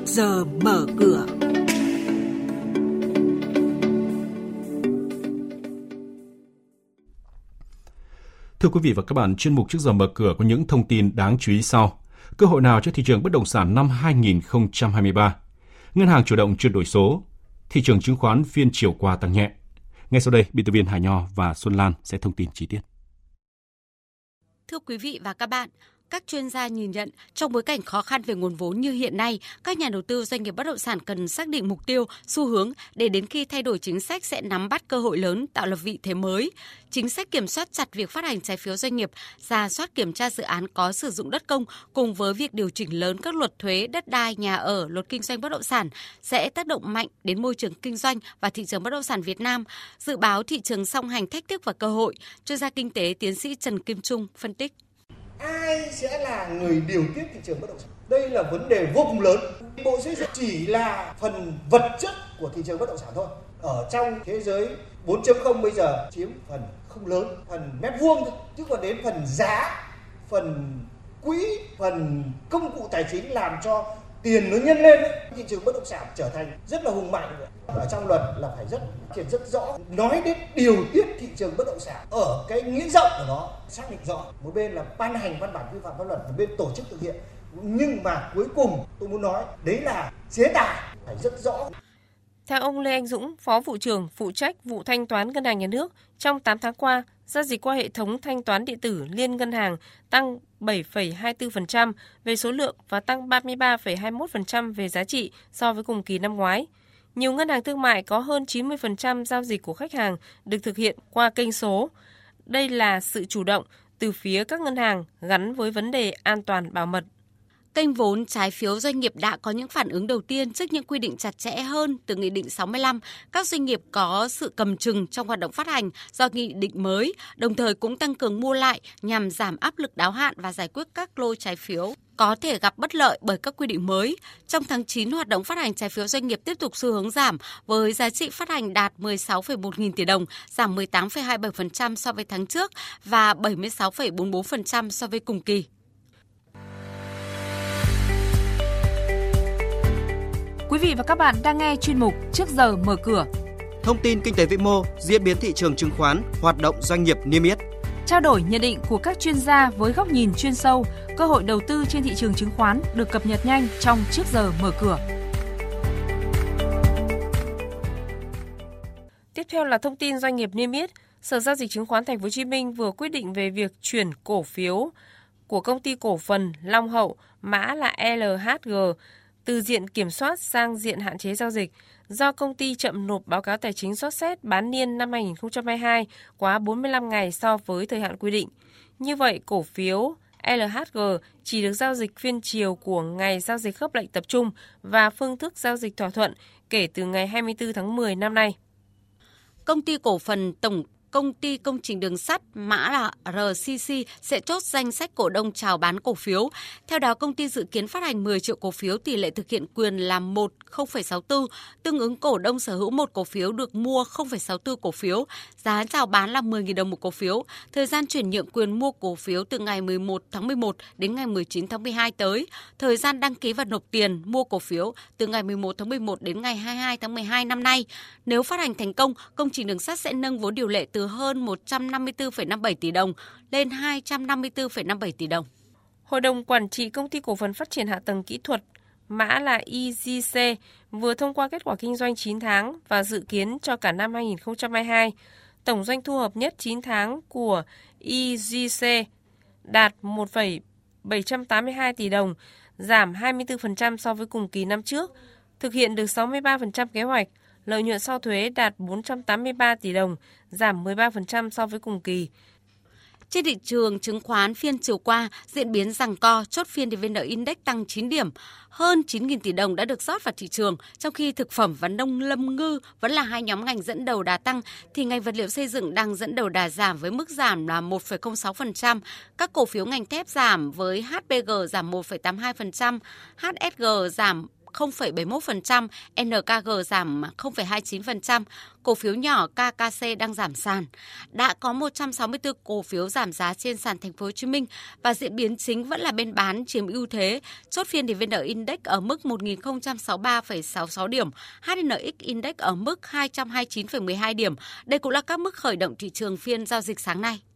trước giờ mở cửa. Thưa quý vị và các bạn, chuyên mục trước giờ mở cửa có những thông tin đáng chú ý sau. Cơ hội nào cho thị trường bất động sản năm 2023? Ngân hàng chủ động chuyển đổi số. Thị trường chứng khoán phiên chiều qua tăng nhẹ. Ngay sau đây, biên tập viên Hải Nho và Xuân Lan sẽ thông tin chi tiết. Thưa quý vị và các bạn, các chuyên gia nhìn nhận trong bối cảnh khó khăn về nguồn vốn như hiện nay, các nhà đầu tư doanh nghiệp bất động sản cần xác định mục tiêu, xu hướng để đến khi thay đổi chính sách sẽ nắm bắt cơ hội lớn tạo lập vị thế mới. Chính sách kiểm soát chặt việc phát hành trái phiếu doanh nghiệp, ra soát kiểm tra dự án có sử dụng đất công cùng với việc điều chỉnh lớn các luật thuế, đất đai, nhà ở, luật kinh doanh bất động sản sẽ tác động mạnh đến môi trường kinh doanh và thị trường bất động sản Việt Nam. Dự báo thị trường song hành thách thức và cơ hội, chuyên gia kinh tế tiến sĩ Trần Kim Trung phân tích ai sẽ là người điều tiết thị trường bất động sản? Đây là vấn đề vô cùng lớn. Bộ xây dựng chỉ là phần vật chất của thị trường bất động sản thôi. Ở trong thế giới 4.0 bây giờ chiếm phần không lớn, phần mét vuông thôi. Chứ còn đến phần giá, phần quỹ, phần công cụ tài chính làm cho tiền nó nhân lên ấy, thị trường bất động sản trở thành rất là hùng mạnh. Ở trong luật là phải rất triển rất rõ nói đến điều tiết thị trường bất động sản ở cái nghĩa rộng của nó xác định rõ. Một bên là ban hành văn bản quy phạm pháp luật một bên tổ chức thực hiện. Nhưng mà cuối cùng tôi muốn nói đấy là chế tài phải rất rõ theo ông Lê Anh Dũng, Phó vụ trưởng phụ trách vụ thanh toán ngân hàng nhà nước, trong 8 tháng qua, giao dịch qua hệ thống thanh toán điện tử liên ngân hàng tăng 7,24% về số lượng và tăng 33,21% về giá trị so với cùng kỳ năm ngoái. Nhiều ngân hàng thương mại có hơn 90% giao dịch của khách hàng được thực hiện qua kênh số. Đây là sự chủ động từ phía các ngân hàng gắn với vấn đề an toàn bảo mật Kênh vốn trái phiếu doanh nghiệp đã có những phản ứng đầu tiên trước những quy định chặt chẽ hơn từ Nghị định 65. Các doanh nghiệp có sự cầm chừng trong hoạt động phát hành do nghị định mới, đồng thời cũng tăng cường mua lại nhằm giảm áp lực đáo hạn và giải quyết các lô trái phiếu có thể gặp bất lợi bởi các quy định mới. Trong tháng 9, hoạt động phát hành trái phiếu doanh nghiệp tiếp tục xu hướng giảm với giá trị phát hành đạt 16,1 nghìn tỷ đồng, giảm 18,27% so với tháng trước và 76,44% so với cùng kỳ. Quý vị và các bạn đang nghe chuyên mục Trước giờ mở cửa. Thông tin kinh tế vĩ mô, diễn biến thị trường chứng khoán, hoạt động doanh nghiệp niêm yết. Trao đổi nhận định của các chuyên gia với góc nhìn chuyên sâu, cơ hội đầu tư trên thị trường chứng khoán được cập nhật nhanh trong Trước giờ mở cửa. Tiếp theo là thông tin doanh nghiệp niêm yết. Sở giao dịch chứng khoán Thành phố Hồ Chí Minh vừa quyết định về việc chuyển cổ phiếu của công ty cổ phần Long Hậu mã là LHG từ diện kiểm soát sang diện hạn chế giao dịch do công ty chậm nộp báo cáo tài chính soát xét bán niên năm 2022 quá 45 ngày so với thời hạn quy định. Như vậy, cổ phiếu LHG chỉ được giao dịch phiên chiều của ngày giao dịch khớp lệnh tập trung và phương thức giao dịch thỏa thuận kể từ ngày 24 tháng 10 năm nay. Công ty cổ phần Tổng công ty công trình đường sắt mã là RCC sẽ chốt danh sách cổ đông chào bán cổ phiếu. Theo đó, công ty dự kiến phát hành 10 triệu cổ phiếu, tỷ lệ thực hiện quyền là 1 0,64, tương ứng cổ đông sở hữu một cổ phiếu được mua 0,64 cổ phiếu, giá chào bán là 10.000 đồng một cổ phiếu. Thời gian chuyển nhượng quyền mua cổ phiếu từ ngày 11 tháng 11 đến ngày 19 tháng 12 tới. Thời gian đăng ký và nộp tiền mua cổ phiếu từ ngày 11 tháng 11 đến ngày 22 tháng 12 năm nay. Nếu phát hành thành công, công trình đường sắt sẽ nâng vốn điều lệ từ từ hơn 154,57 tỷ đồng lên 254,57 tỷ đồng. Hội đồng Quản trị Công ty Cổ phần Phát triển Hạ tầng Kỹ thuật mã là EGC vừa thông qua kết quả kinh doanh 9 tháng và dự kiến cho cả năm 2022. Tổng doanh thu hợp nhất 9 tháng của EGC đạt 1,782 tỷ đồng, giảm 24% so với cùng kỳ năm trước, thực hiện được 63% kế hoạch, lợi nhuận sau thuế đạt 483 tỷ đồng, giảm 13% so với cùng kỳ. Trên thị trường chứng khoán phiên chiều qua, diễn biến rằng co, chốt phiên thì VN Index tăng 9 điểm, hơn 9.000 tỷ đồng đã được rót vào thị trường, trong khi thực phẩm và nông lâm ngư vẫn là hai nhóm ngành dẫn đầu đà tăng, thì ngành vật liệu xây dựng đang dẫn đầu đà giảm với mức giảm là 1,06%. Các cổ phiếu ngành thép giảm với HPG giảm 1,82%, HSG giảm 0,71%, NKG giảm 0,29%, cổ phiếu nhỏ KKC đang giảm sàn. Đã có 164 cổ phiếu giảm giá trên sàn thành phố Hồ Chí Minh và diễn biến chính vẫn là bên bán chiếm ưu thế. Chốt phiên thì VN Index ở mức 1063,66 điểm, HNX Index ở mức 229,12 điểm. Đây cũng là các mức khởi động thị trường phiên giao dịch sáng nay.